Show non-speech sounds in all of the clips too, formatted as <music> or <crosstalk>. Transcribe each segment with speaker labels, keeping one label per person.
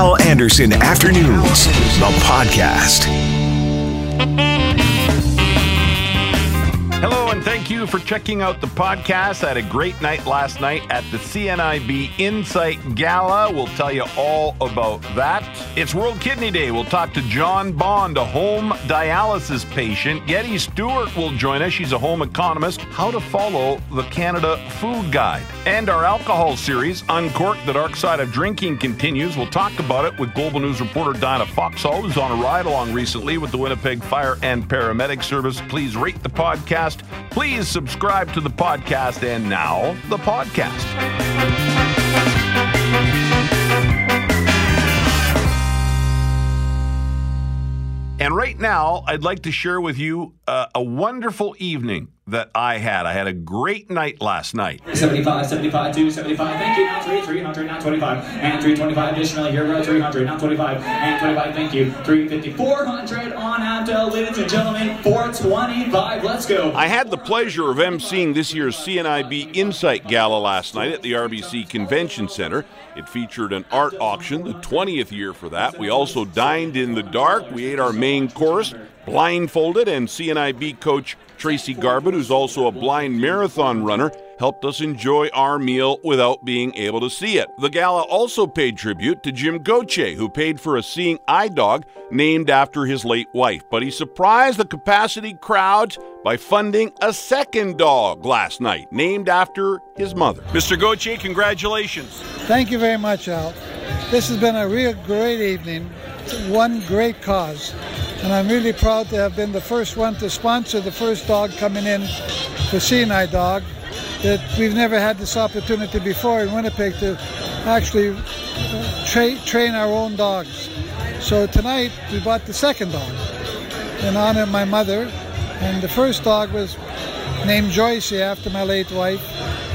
Speaker 1: Hal Anderson Afternoons, the podcast.
Speaker 2: You for checking out the podcast. I had a great night last night at the CNIB Insight Gala. We'll tell you all about that. It's World Kidney Day. We'll talk to John Bond, a home dialysis patient. Getty Stewart will join us. She's a home economist. How to follow the Canada Food Guide. And our alcohol series, Uncork, the Dark Side of Drinking, continues. We'll talk about it with Global News reporter Diana Foxall, who's on a ride along recently with the Winnipeg Fire and Paramedic Service. Please rate the podcast. Please subscribe to the podcast. And now, the podcast. And right now, I'd like to share with you uh, a wonderful evening that I had. I had a great night last night.
Speaker 3: 75, 75, 2, 75, thank you, now 3, 300, now 25, and 325 additionally, here we go, 300, now 25, and 25, thank you, 350, 400 on out, ladies and gentlemen, 425, let's go.
Speaker 2: I had the pleasure of emceeing this year's CNIB Insight Gala last night at the RBC Convention Center. It featured an art auction, the 20th year for that. We also dined in the dark. We ate our main course blindfolded, and CNIB coach Tracy Garbutt, who's also a blind marathon runner, helped us enjoy our meal without being able to see it. The gala also paid tribute to Jim Gauthier, who paid for a seeing eye dog named after his late wife. But he surprised the capacity crowds by funding a second dog last night, named after his mother. Mr. Gauthier, congratulations.
Speaker 4: Thank you very much, Al. This has been a real great evening. One great cause. And I'm really proud to have been the first one to sponsor the first dog coming in for Eye Dog. That we've never had this opportunity before in Winnipeg to actually uh, tra- train our own dogs. So tonight we bought the second dog in honor of my mother. And the first dog was named Joyce after my late wife.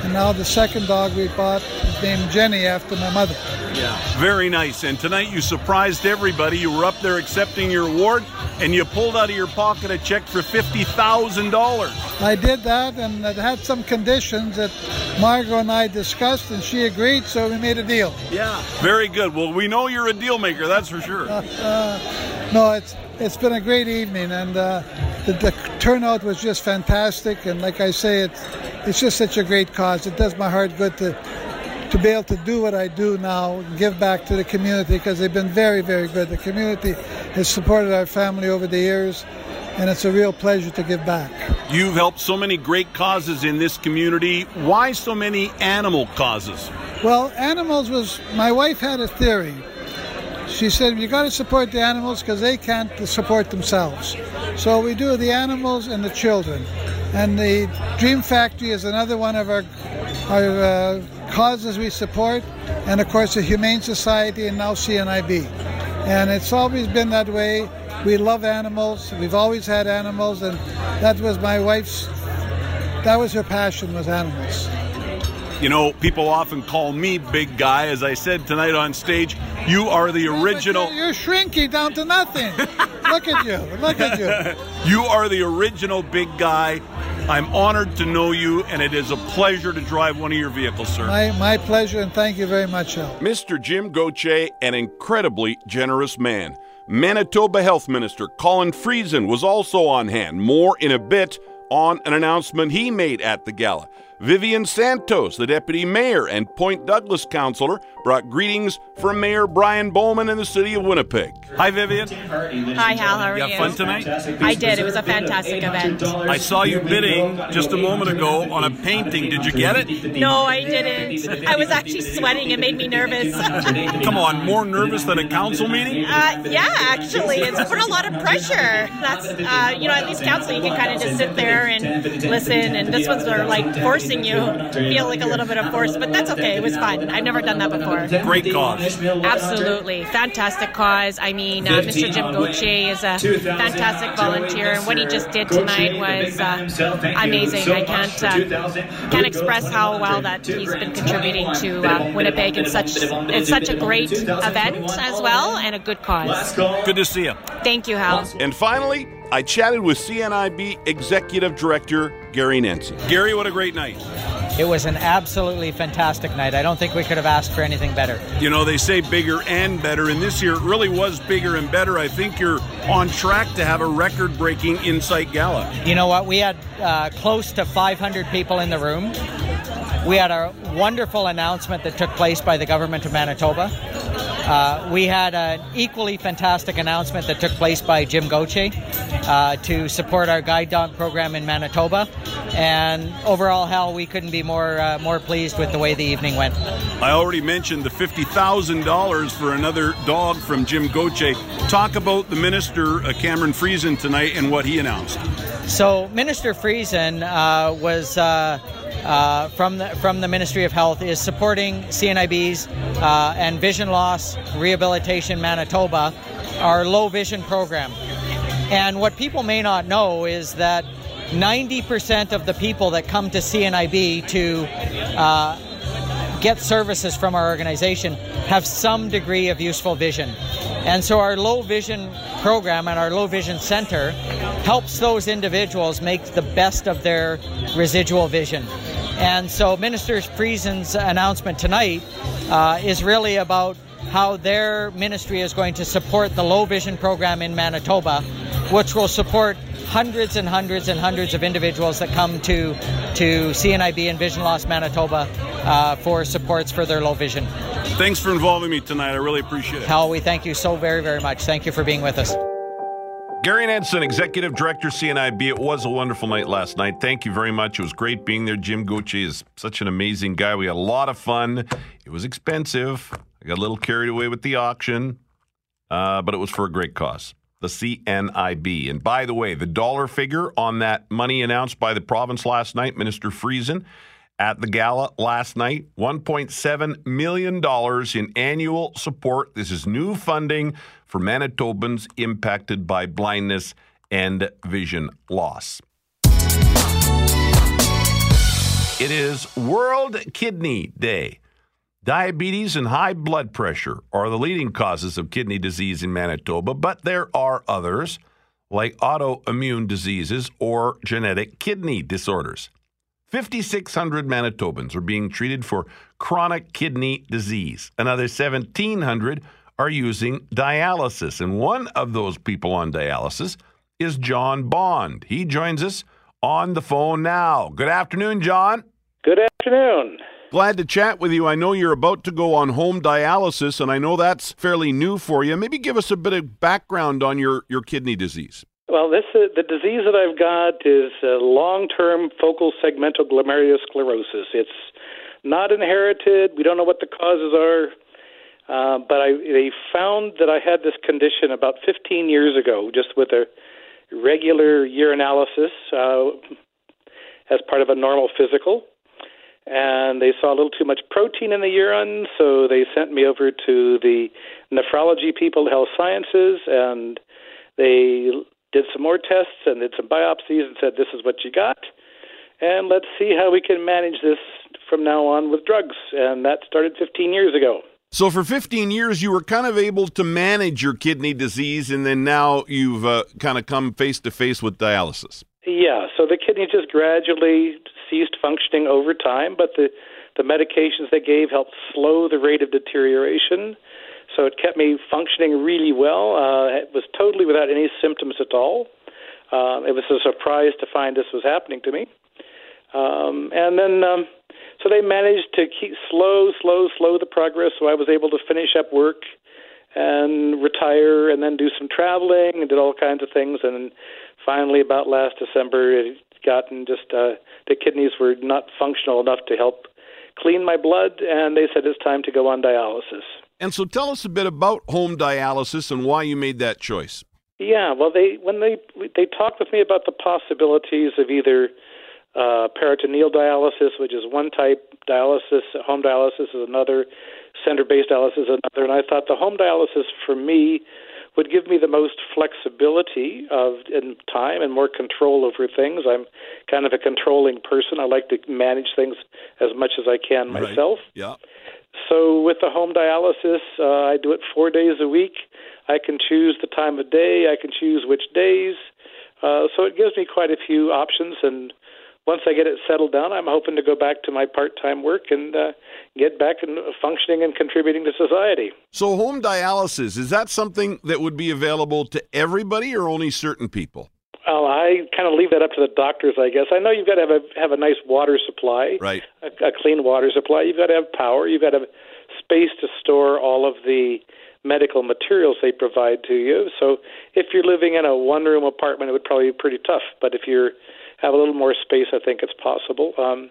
Speaker 4: And now the second dog we bought is named Jenny after my mother.
Speaker 2: Yeah. Very nice. And tonight you surprised everybody. You were up there accepting your award and you pulled out of your pocket a check for $50,000.
Speaker 4: I did that and it had some conditions that Margot and I discussed and she agreed, so we made a deal.
Speaker 2: Yeah. Very good. Well, we know you're a deal maker, that's for sure.
Speaker 4: Uh, uh, no, it's it's been a great evening and uh, the, the, turnout was just fantastic and like I say, it's, it's just such a great cause. It does my heart good to to be able to do what I do now give back to the community because they've been very, very good. The community has supported our family over the years, and it's a real pleasure to give back.
Speaker 2: You've helped so many great causes in this community. Why so many animal causes?
Speaker 4: Well, animals was my wife had a theory. She said you got to support the animals because they can't support themselves. So we do the animals and the children. And the Dream Factory is another one of our our uh, causes we support, and of course the Humane Society and now CNIB. And it's always been that way. We love animals. We've always had animals, and that was my wife's. That was her passion was animals.
Speaker 2: You know, people often call me big guy. As I said tonight on stage, you are the original.
Speaker 4: You're, you're shrinking down to nothing. Look at you. Look at you. <laughs>
Speaker 2: you are the original big guy. I'm honored to know you, and it is a pleasure to drive one of your vehicles, sir.
Speaker 4: My, my pleasure, and thank you very much, Al.
Speaker 2: Mr. Jim Gauthier, an incredibly generous man. Manitoba Health Minister Colin Friesen was also on hand. More in a bit on an announcement he made at the gala. Vivian Santos, the deputy mayor and Point Douglas councillor, brought greetings from Mayor Brian Bowman in the city of Winnipeg. Hi, Vivian.
Speaker 5: Hi, Hal. How are
Speaker 2: you?
Speaker 5: you?
Speaker 2: fun tonight?
Speaker 5: I did. It was a fantastic event.
Speaker 2: I saw you bidding just a moment ago on a painting. Did you get it?
Speaker 5: No, I didn't. I was actually sweating. It made me nervous. <laughs>
Speaker 2: Come on, more nervous than a council meeting?
Speaker 5: Uh, yeah, actually, it's put a lot of pressure. That's uh, you know, at least council you can kind of just sit there and listen, and this one's sort of like forcing you feel like a little bit of force, but that's okay. It was fun. I've never done that before.
Speaker 2: Great cause.
Speaker 5: Absolutely. Fantastic cause. I mean, uh, Mr. Jim Gauthier is a fantastic volunteer, and what he just did tonight was uh, amazing. I can't uh, can't express how well that he's been contributing to uh, Winnipeg in such it's such a great event as well, and a good cause.
Speaker 2: Good to see you.
Speaker 5: Thank you, Hal.
Speaker 2: And finally, I chatted with CNIB Executive Director Gary Nanson. Gary, what a great night.
Speaker 6: it was an absolutely fantastic night. I don't think we could have asked for anything better.
Speaker 2: You know, they say bigger and better, and this year it really was bigger and better. I think you're on track to have a record breaking Insight Gala.
Speaker 6: You know what? We had uh, close to 500 people in the room. We had a wonderful announcement that took place by the government of Manitoba. Uh, we had an equally fantastic announcement that took place by Jim Gauthier uh, to support our guide dog program in Manitoba. And overall, Hal, we couldn't be more uh, more pleased with the way the evening went.
Speaker 2: I already mentioned the fifty thousand dollars for another dog from Jim Gauthier. Talk about the minister uh, Cameron Friesen tonight and what he announced.
Speaker 6: So, Minister Friesen uh, was uh, from the from the Ministry of Health is supporting CNIB's uh, and Vision Loss Rehabilitation Manitoba, our low vision program. And what people may not know is that 90% of the people that come to CNIB to uh, get services from our organization have some degree of useful vision. And so our low vision program and our low vision center helps those individuals make the best of their residual vision. And so Minister Friesen's announcement tonight uh, is really about how their ministry is going to support the low vision program in Manitoba, which will support hundreds and hundreds and hundreds of individuals that come to to CNIB and Vision Loss Manitoba uh, for supports for their low vision.
Speaker 2: Thanks for involving me tonight. I really appreciate it.
Speaker 6: Hal, we thank you so very, very much. Thank you for being with us.
Speaker 2: Gary Nanson, Executive Director, CNIB. It was a wonderful night last night. Thank you very much. It was great being there. Jim Gauthier is such an amazing guy. We had a lot of fun. It was expensive. I got a little carried away with the auction, uh, but it was for a great cause the CNIB. And by the way, the dollar figure on that money announced by the province last night, Minister Friesen, at the gala last night $1.7 million in annual support. This is new funding for Manitobans impacted by blindness and vision loss. It is World Kidney Day. Diabetes and high blood pressure are the leading causes of kidney disease in Manitoba, but there are others like autoimmune diseases or genetic kidney disorders. 5,600 Manitobans are being treated for chronic kidney disease. Another 1,700 are using dialysis. And one of those people on dialysis is John Bond. He joins us on the phone now. Good afternoon, John.
Speaker 7: Good afternoon.
Speaker 2: Glad to chat with you. I know you're about to go on home dialysis, and I know that's fairly new for you. Maybe give us a bit of background on your, your kidney disease.
Speaker 7: Well, this uh, the disease that I've got is uh, long-term focal segmental glomerulosclerosis. It's not inherited. We don't know what the causes are, uh, but I, they found that I had this condition about 15 years ago, just with a regular urinalysis uh, as part of a normal physical. And they saw a little too much protein in the urine, so they sent me over to the nephrology people at Health Sciences, and they did some more tests and did some biopsies and said, this is what you got. And let's see how we can manage this from now on with drugs. And that started 15 years ago.
Speaker 2: So, for 15 years, you were kind of able to manage your kidney disease, and then now you've uh, kind of come face to face with dialysis.
Speaker 7: Yeah, so the kidney just gradually ceased functioning over time, but the, the medications they gave helped slow the rate of deterioration. So it kept me functioning really well. Uh, it was totally without any symptoms at all. Uh, it was a surprise to find this was happening to me. Um, and then, um, so they managed to keep slow, slow, slow the progress. So I was able to finish up work and retire, and then do some traveling and did all kinds of things. And finally, about last December, it gotten just uh, the kidneys were not functional enough to help clean my blood, and they said it's time to go on dialysis.
Speaker 2: And so tell us a bit about home dialysis and why you made that choice.
Speaker 7: Yeah, well, they when they they talked with me about the possibilities of either uh, peritoneal dialysis, which is one type, dialysis, home dialysis is another, center-based dialysis is another, and I thought the home dialysis for me would give me the most flexibility of in time and more control over things. I'm kind of a controlling person. I like to manage things as much as I can myself.
Speaker 2: Right. Yeah.
Speaker 7: So with the home dialysis, uh, I do it four days a week. I can choose the time of day. I can choose which days. Uh, so it gives me quite a few options, and once I get it settled down, I'm hoping to go back to my part-time work and uh, get back and functioning and contributing to society.
Speaker 2: So, home dialysis is that something that would be available to everybody or only certain people?
Speaker 7: Well, I kind of leave that up to the doctors, I guess. I know you've got to have a have a nice water supply,
Speaker 2: right?
Speaker 7: A, a clean water supply. You've got to have power. You've got to have space to store all of the medical materials they provide to you. So, if you're living in a one-room apartment, it would probably be pretty tough. But if you have a little more space, I think it's possible. Um,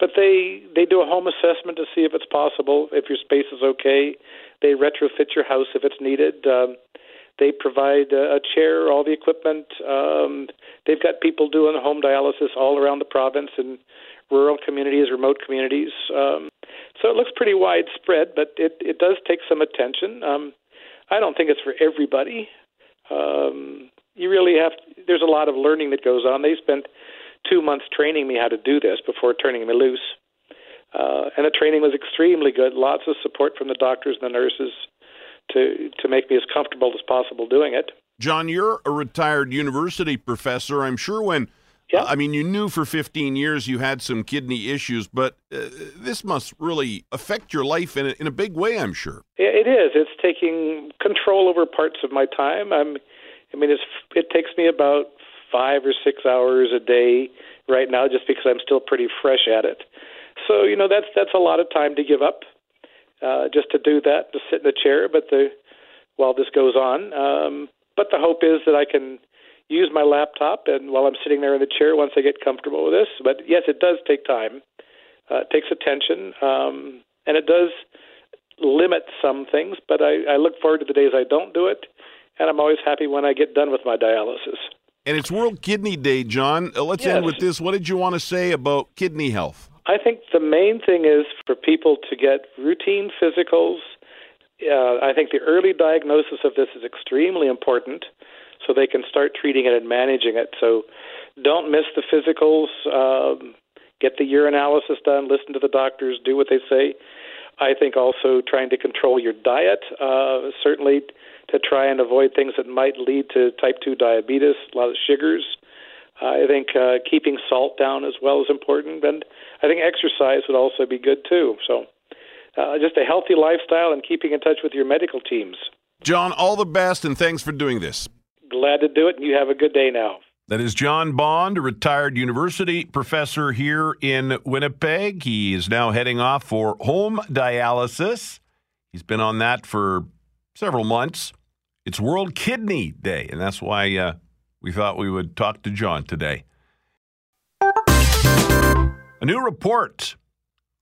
Speaker 7: but they they do a home assessment to see if it's possible, if your space is okay. They retrofit your house if it's needed. Um, they provide a, a chair, all the equipment. Um, they've got people doing home dialysis all around the province in rural communities, remote communities. Um, so it looks pretty widespread, but it, it does take some attention. Um, I don't think it's for everybody. Um, you really have. To, there's a lot of learning that goes on. They spent two months training me how to do this before turning me loose. Uh, and the training was extremely good. Lots of support from the doctors and the nurses to to make me as comfortable as possible doing it.
Speaker 2: John, you're a retired university professor. I'm sure when
Speaker 7: yeah.
Speaker 2: I mean, you knew for 15 years you had some kidney issues, but uh, this must really affect your life in a, in a big way, I'm sure.
Speaker 7: It is. It's taking control over parts of my time. I'm, I mean, it's, it takes me about five or six hours a day right now just because I'm still pretty fresh at it. So, you know, that's, that's a lot of time to give up uh, just to do that, to sit in the chair. But the while this goes on, um, but the hope is that I can use my laptop and while I'm sitting there in the chair once I get comfortable with this. But yes, it does take time. Uh, it takes attention, um, and it does limit some things. But I, I look forward to the days I don't do it, and I'm always happy when I get done with my dialysis.
Speaker 2: And it's World Kidney Day, John. Uh, let's
Speaker 7: yes.
Speaker 2: end with this. What did you want to say about kidney health?
Speaker 7: I think the main thing is for people to get routine physicals. Uh, I think the early diagnosis of this is extremely important so they can start treating it and managing it. So don't miss the physicals. Um, get the urinalysis done. Listen to the doctors. Do what they say. I think also trying to control your diet, uh, certainly to try and avoid things that might lead to type 2 diabetes, a lot of sugars. Uh, I think uh, keeping salt down as well is important. And I think exercise would also be good too. So uh, just a healthy lifestyle and keeping in touch with your medical teams.
Speaker 2: John, all the best and thanks for doing this.
Speaker 7: Glad to do it, and you have a good day now.
Speaker 2: That is John Bond, a retired university professor here in Winnipeg. He is now heading off for home dialysis. He's been on that for several months. It's World Kidney Day, and that's why uh, we thought we would talk to John today. A new report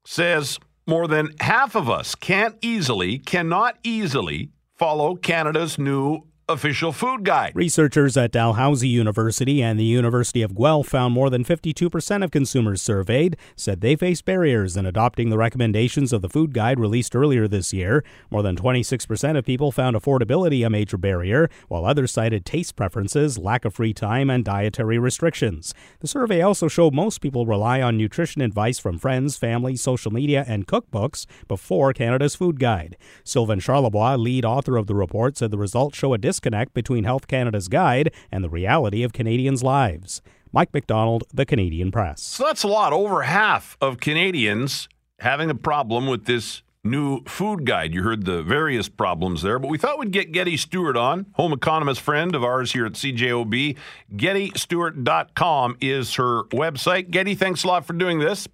Speaker 2: says more than half of us can't easily, cannot easily follow Canada's new official food guide.
Speaker 8: Researchers at Dalhousie University and the University of Guelph found more than 52% of consumers surveyed said they face barriers in adopting the recommendations of the food guide released earlier this year. More than 26% of people found affordability a major barrier, while others cited taste preferences, lack of free time, and dietary restrictions. The survey also showed most people rely on nutrition advice from friends, family, social media, and cookbooks before Canada's food guide. Sylvain Charlebois, lead author of the report, said the results show a disconnect disconnect between Health Canada's guide and the reality of Canadians' lives. Mike McDonald, The Canadian Press.
Speaker 2: So that's a lot. Over half of Canadians having a problem with this new food guide. You heard the various problems there, but we thought we'd get Getty Stewart on, home economist friend of ours here at CJOB. GettyStewart.com is her website. Getty, thanks a lot for doing this.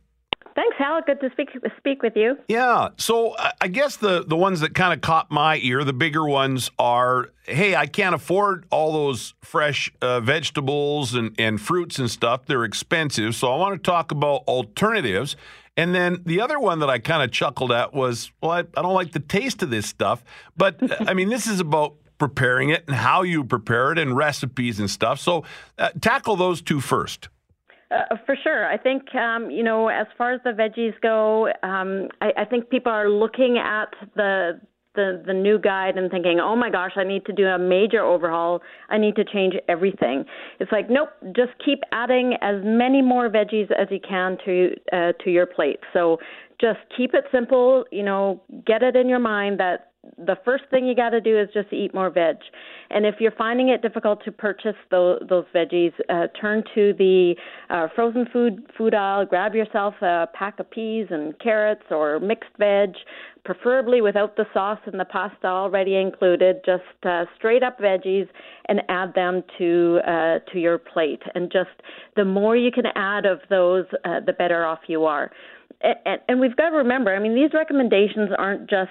Speaker 9: Thanks, Hal. Good to speak speak with you.
Speaker 2: Yeah. So I guess the the ones that kind of caught my ear, the bigger ones are, hey, I can't afford all those fresh uh, vegetables and and fruits and stuff. They're expensive. So I want to talk about alternatives. And then the other one that I kind of chuckled at was, well, I, I don't like the taste of this stuff. But I mean, this is about preparing it and how you prepare it and recipes and stuff. So uh, tackle those two first.
Speaker 9: Uh, for sure. I think, um, you know, as far as the veggies go, um, I, I think people are looking at the the the new guide and thinking, "Oh my gosh, I need to do a major overhaul. I need to change everything." It's like, nope, just keep adding as many more veggies as you can to uh, to your plate. So just keep it simple. You know, get it in your mind that the first thing you got to do is just eat more veg. And if you're finding it difficult to purchase those, those veggies, uh, turn to the uh, frozen food food aisle. Grab yourself a pack of peas and carrots or mixed veg, preferably without the sauce and the pasta already included. Just uh, straight up veggies and add them to uh, to your plate. And just the more you can add of those, uh, the better off you are and, and we've got to remember, I mean, these recommendations aren't just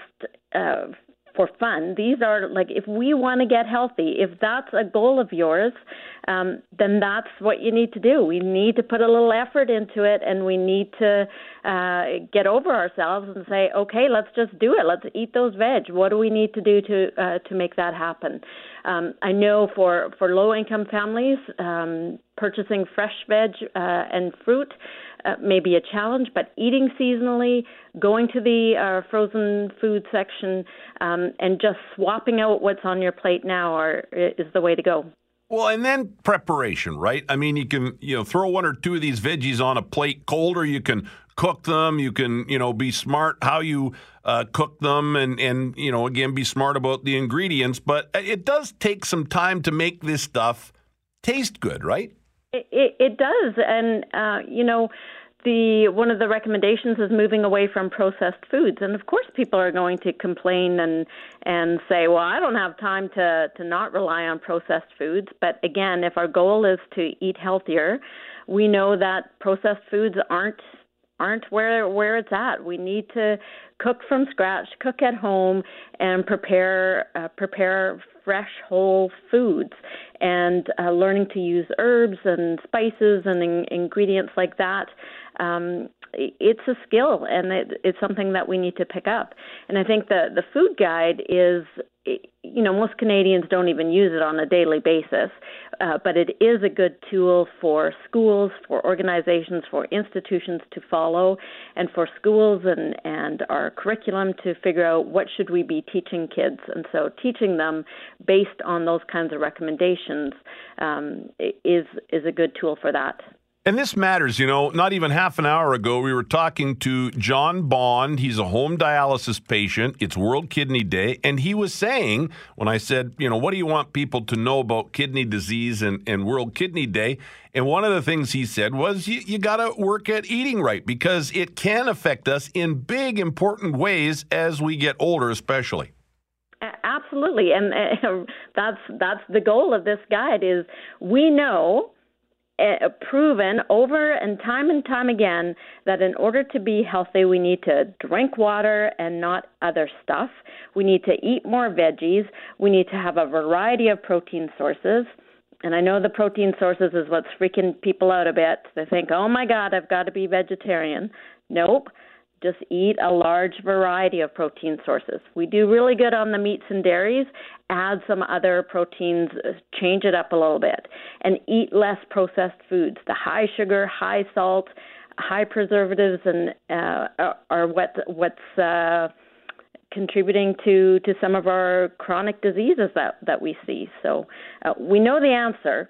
Speaker 9: uh, for fun. These are like if we want to get healthy, if that's a goal of yours, um, then that's what you need to do. We need to put a little effort into it, and we need to uh, get over ourselves and say, okay, let's just do it. Let's eat those veg. What do we need to do to uh, to make that happen? Um, I know for for low income families, um, purchasing fresh veg uh, and fruit uh, may be a challenge, but eating seasonally, going to the uh, frozen food section, um, and just swapping out what's on your plate now are, is the way to go.
Speaker 2: Well, and then preparation, right? I mean, you can you know throw one or two of these veggies on a plate cold, or you can cook them. You can you know be smart how you uh, cook them, and and you know again be smart about the ingredients. But it does take some time to make this stuff taste good, right?
Speaker 9: It, it, it does, and uh, you know, the one of the recommendations is moving away from processed foods, and of course, people are going to complain and and say, "Well, I don't have time to to not rely on processed foods." But again, if our goal is to eat healthier, we know that processed foods aren't aren't where where it's at. We need to cook from scratch, cook at home, and prepare uh, prepare fresh whole foods. And uh, learning to use herbs and spices and in- ingredients like that um, it's a skill and it, it's something that we need to pick up. And I think the the food guide is, you know, most Canadians don't even use it on a daily basis, uh, but it is a good tool for schools, for organizations, for institutions to follow, and for schools and and our curriculum to figure out what should we be teaching kids. And so teaching them based on those kinds of recommendations um, is is a good tool for that.
Speaker 2: And this matters, you know. Not even half an hour ago, we were talking to John Bond. He's a home dialysis patient. It's World Kidney Day. And he was saying, when I said, you know, what do you want people to know about kidney disease and, and World Kidney Day? And one of the things he said was, you, you got to work at eating right because it can affect us in big, important ways as we get older, especially.
Speaker 9: Absolutely. And <laughs> uh, that's, that's the goal of this guide is we know proven over and time and time again that in order to be healthy, we need to drink water and not other stuff. We need to eat more veggies. We need to have a variety of protein sources. And I know the protein sources is what's freaking people out a bit. They think, oh my God, I've got to be vegetarian. Nope. Just eat a large variety of protein sources. We do really good on the meats and dairies. Add some other proteins, change it up a little bit, and eat less processed foods. The high sugar, high salt, high preservatives, and uh, are what what's uh, contributing to to some of our chronic diseases that that we see. So uh, we know the answer.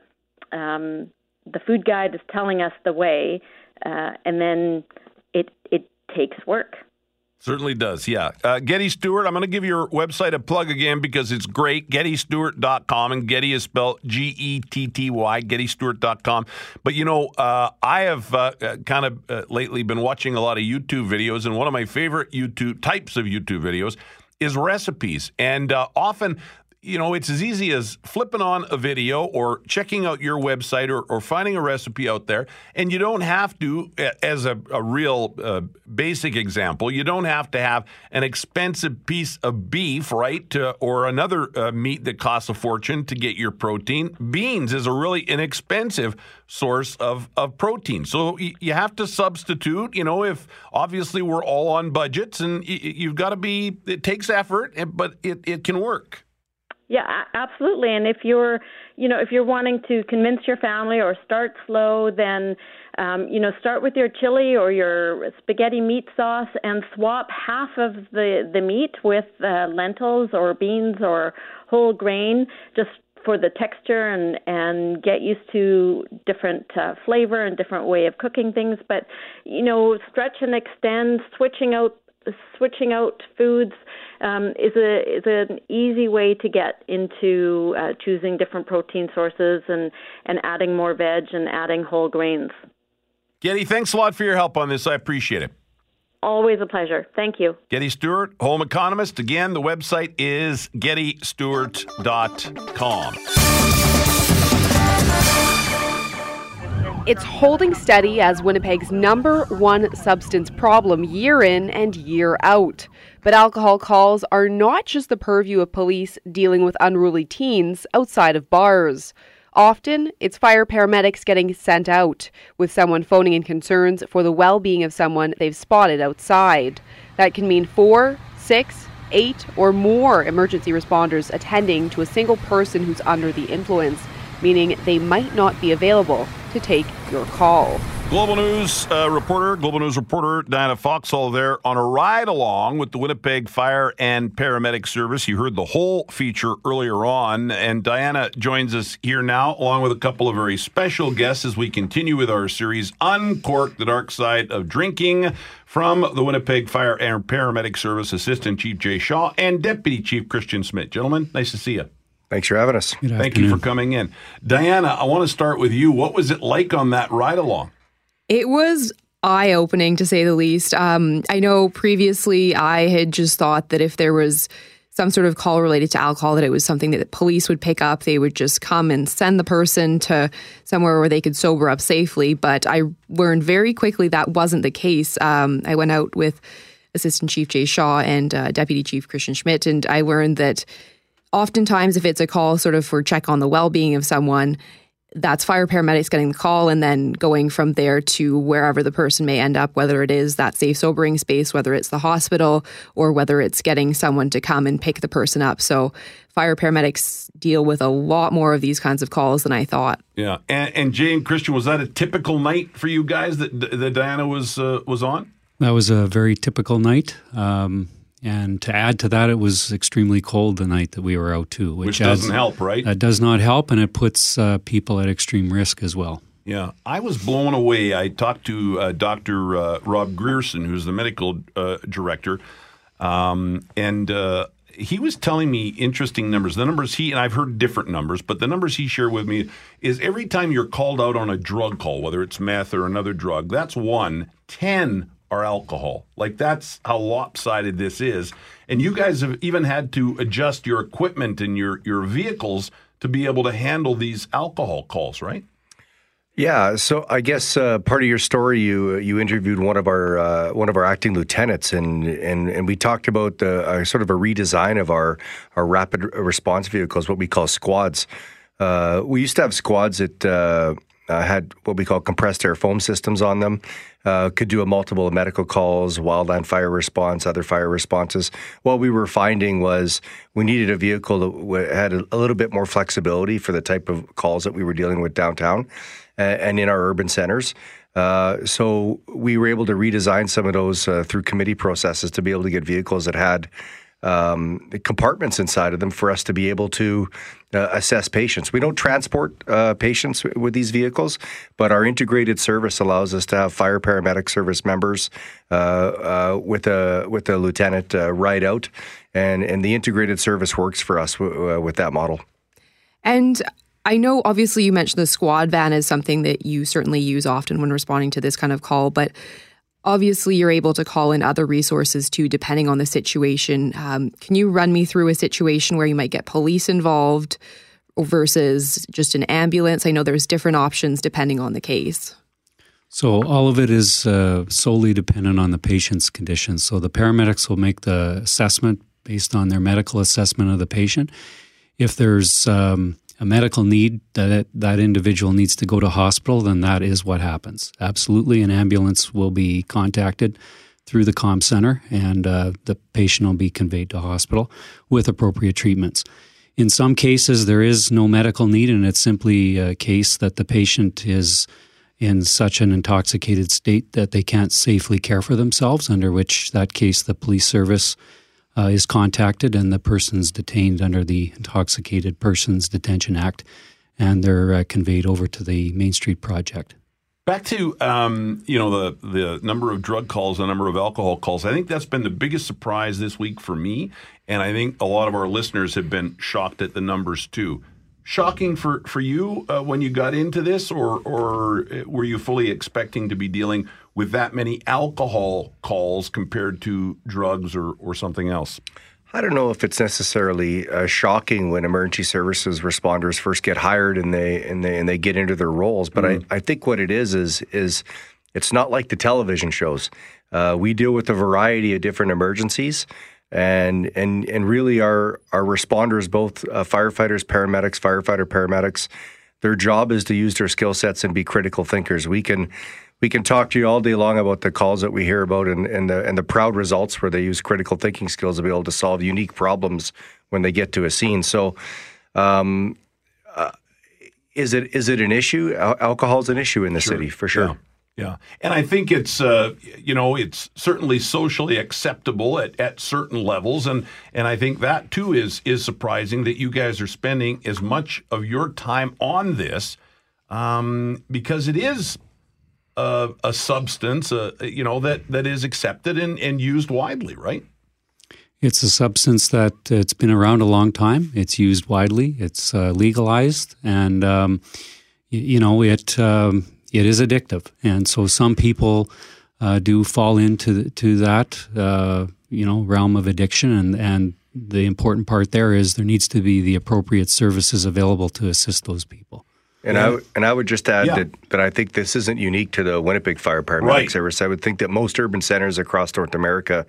Speaker 9: Um, the food guide is telling us the way, uh, and then it it takes work.
Speaker 2: Certainly does, yeah. Uh, Getty Stewart, I'm going to give your website a plug again because it's great. GettyStewart.com, and Getty is spelled G E T T Y, GettyStewart.com. But you know, uh, I have uh, uh kind of uh, lately been watching a lot of YouTube videos, and one of my favorite YouTube types of YouTube videos is recipes. And uh, often you know, it's as easy as flipping on a video or checking out your website or, or finding a recipe out there. And you don't have to, as a, a real uh, basic example, you don't have to have an expensive piece of beef, right? To, or another uh, meat that costs a fortune to get your protein. Beans is a really inexpensive source of, of protein. So you have to substitute, you know, if obviously we're all on budgets and you've got to be, it takes effort, but it, it can work.
Speaker 9: Yeah, absolutely. And if you're, you know, if you're wanting to convince your family or start slow, then, um, you know, start with your chili or your spaghetti meat sauce and swap half of the the meat with uh, lentils or beans or whole grain, just for the texture and and get used to different uh, flavor and different way of cooking things. But you know, stretch and extend, switching out switching out foods um, is a is an easy way to get into uh, choosing different protein sources and and adding more veg and adding whole grains.
Speaker 2: Getty, thanks a lot for your help on this. I appreciate it.
Speaker 9: Always a pleasure. Thank you.
Speaker 2: Getty Stewart, home economist. Again, the website is gettystewart.com.
Speaker 10: It's holding steady as Winnipeg's number one substance problem year in and year out. But alcohol calls are not just the purview of police dealing with unruly teens outside of bars. Often, it's fire paramedics getting sent out, with someone phoning in concerns for the well being of someone they've spotted outside. That can mean four, six, eight, or more emergency responders attending to a single person who's under the influence meaning they might not be available to take your call.
Speaker 2: Global News uh, reporter, Global News reporter Diana Foxall there on a ride along with the Winnipeg Fire and Paramedic Service. You heard the whole feature earlier on, and Diana joins us here now, along with a couple of very special guests as we continue with our series, Uncork the Dark Side of Drinking, from the Winnipeg Fire and Paramedic Service Assistant Chief Jay Shaw and Deputy Chief Christian Schmidt. Gentlemen, nice to see you.
Speaker 11: Thanks for having us.
Speaker 2: Thank you for coming in. Diana, I want to start with you. What was it like on that ride along?
Speaker 12: It was eye opening to say the least. Um, I know previously I had just thought that if there was some sort of call related to alcohol, that it was something that the police would pick up. They would just come and send the person to somewhere where they could sober up safely. But I learned very quickly that wasn't the case. Um, I went out with Assistant Chief Jay Shaw and uh, Deputy Chief Christian Schmidt, and I learned that oftentimes if it's a call sort of for check on the well-being of someone that's fire paramedics getting the call and then going from there to wherever the person may end up whether it is that safe sobering space whether it's the hospital or whether it's getting someone to come and pick the person up. So fire paramedics deal with a lot more of these kinds of calls than i thought.
Speaker 2: Yeah. And, and jay and christian was that a typical night for you guys that, that diana was uh, was on?
Speaker 13: That was a very typical night. Um, and to add to that, it was extremely cold the night that we were out too,
Speaker 2: which, which doesn't
Speaker 13: adds,
Speaker 2: help, right?
Speaker 13: That does not help, and it puts uh, people at extreme risk as well.
Speaker 2: Yeah, I was blown away. I talked to uh, Dr. Uh, Rob Grierson, who's the medical uh, director, um, and uh, he was telling me interesting numbers. The numbers he and I've heard different numbers, but the numbers he shared with me is every time you're called out on a drug call, whether it's meth or another drug, that's one. Ten are alcohol. Like that's how lopsided this is. And you guys have even had to adjust your equipment and your your vehicles to be able to handle these alcohol calls, right?
Speaker 11: Yeah, so I guess uh, part of your story, you you interviewed one of our uh, one of our acting lieutenants, and and and we talked about the uh, sort of a redesign of our our rapid response vehicles, what we call squads. Uh, we used to have squads that uh, had what we call compressed air foam systems on them. Uh, could do a multiple of medical calls, wildland fire response, other fire responses. What we were finding was we needed a vehicle that had a, a little bit more flexibility for the type of calls that we were dealing with downtown and, and in our urban centers. Uh, so we were able to redesign some of those uh, through committee processes to be able to get vehicles that had um, compartments inside of them for us to be able to uh, assess patients. We don't transport uh, patients with these vehicles, but our integrated service allows us to have fire paramedic service members uh, uh with a with a lieutenant uh, ride out, and and the integrated service works for us w- uh, with that model.
Speaker 12: And I know obviously you mentioned the squad van is something that you certainly use often when responding to this kind of call, but Obviously, you're able to call in other resources too, depending on the situation. Um, can you run me through a situation where you might get police involved versus just an ambulance? I know there's different options depending on the case.
Speaker 13: So, all of it is uh, solely dependent on the patient's condition. So, the paramedics will make the assessment based on their medical assessment of the patient. If there's um, a medical need that that individual needs to go to hospital, then that is what happens. Absolutely, an ambulance will be contacted through the com center, and uh, the patient will be conveyed to hospital with appropriate treatments. In some cases, there is no medical need, and it's simply a case that the patient is in such an intoxicated state that they can't safely care for themselves, under which that case the police service uh, is contacted and the person's detained under the Intoxicated Persons Detention Act, and they're uh, conveyed over to the Main Street Project.
Speaker 2: Back to um, you know the the number of drug calls, the number of alcohol calls. I think that's been the biggest surprise this week for me, and I think a lot of our listeners have been shocked at the numbers too. Shocking for for you uh, when you got into this, or or were you fully expecting to be dealing with that many alcohol calls compared to drugs or or something else?
Speaker 11: I don't know if it's necessarily uh, shocking when emergency services responders first get hired and they and they and they get into their roles, but mm-hmm. I, I think what it is is is it's not like the television shows. Uh, we deal with a variety of different emergencies, and and and really our our responders, both uh, firefighters, paramedics, firefighter paramedics, their job is to use their skill sets and be critical thinkers. We can we can talk to you all day long about the calls that we hear about and, and the and the proud results where they use critical thinking skills to be able to solve unique problems when they get to a scene. So, um, uh, is it is it an issue? Alcohol is an issue in the sure. city for sure.
Speaker 2: Yeah. Yeah, and I think it's uh, you know it's certainly socially acceptable at, at certain levels, and and I think that too is is surprising that you guys are spending as much of your time on this um, because it is a, a substance, uh, you know, that, that is accepted and, and used widely, right?
Speaker 13: It's a substance that it's been around a long time. It's used widely. It's uh, legalized, and um, you, know it. Um, it is addictive, and so some people uh, do fall into to that uh, you know realm of addiction, and and the important part there is there needs to be the appropriate services available to assist those people.
Speaker 11: And yeah. I and I would just add yeah. that, that I think this isn't unique to the Winnipeg Fire Paramedics right. Service. I would think that most urban centers across North America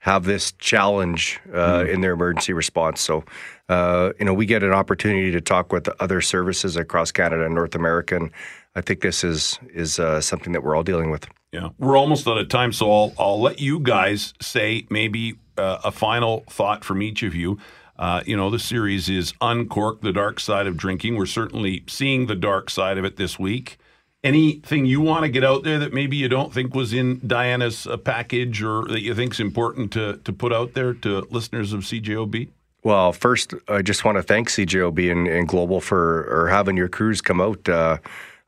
Speaker 11: have this challenge uh, mm. in their emergency response. So, uh, you know, we get an opportunity to talk with other services across Canada and North America, and I think this is is uh, something that we're all dealing with.
Speaker 2: Yeah, we're almost out of time, so I'll I'll let you guys say maybe uh, a final thought from each of you. Uh, you know, the series is Uncork the Dark Side of Drinking. We're certainly seeing the dark side of it this week. Anything you want to get out there that maybe you don't think was in Diana's uh, package or that you think is important to, to put out there to listeners of CJOB?
Speaker 11: Well, first, I just want to thank CJOB and, and Global for or having your crews come out.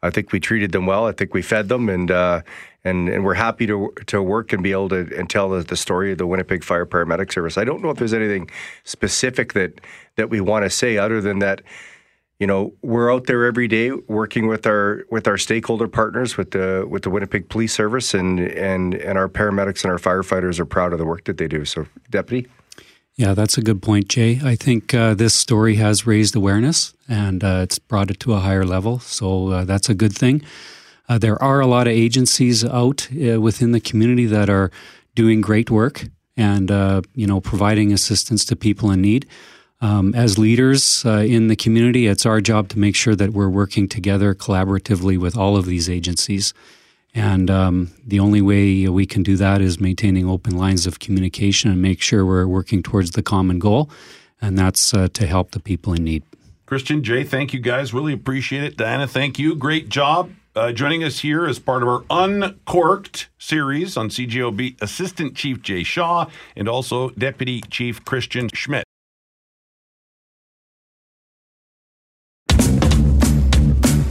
Speaker 11: I think we treated them well. I think we fed them, and uh, and and we're happy to to work and be able to and tell the, the, story of the Winnipeg Fire Paramedic Service. I don't know if there's anything specific that that we want to say other than that. You know, we're out there every day working with our with our stakeholder partners, with the with the Winnipeg Police Service, and and and our paramedics and our firefighters are proud of the work that they do. So, deputy.
Speaker 13: Yeah, that's a good point, Jay. I think uh, this story has raised awareness and uh, it's brought it to a higher level. So uh, that's a good thing. Uh, there are a lot of agencies out uh, within the community that are doing great work and uh, you know providing assistance to people in need. Um, as leaders in the community, it's our job to make sure that we're working together collaboratively with all of these agencies and um, the only way we can do that is maintaining open lines of communication and make sure we're working towards the common goal, and that's uh, to help the people in need.
Speaker 2: Christian, Jay, thank you guys. Really appreciate it. Diana, thank you. Great job. Uh, joining us here as part of our Uncorked series on CJOB, Assistant Chief Jay Shaw and also Deputy Chief Christian Schmidt.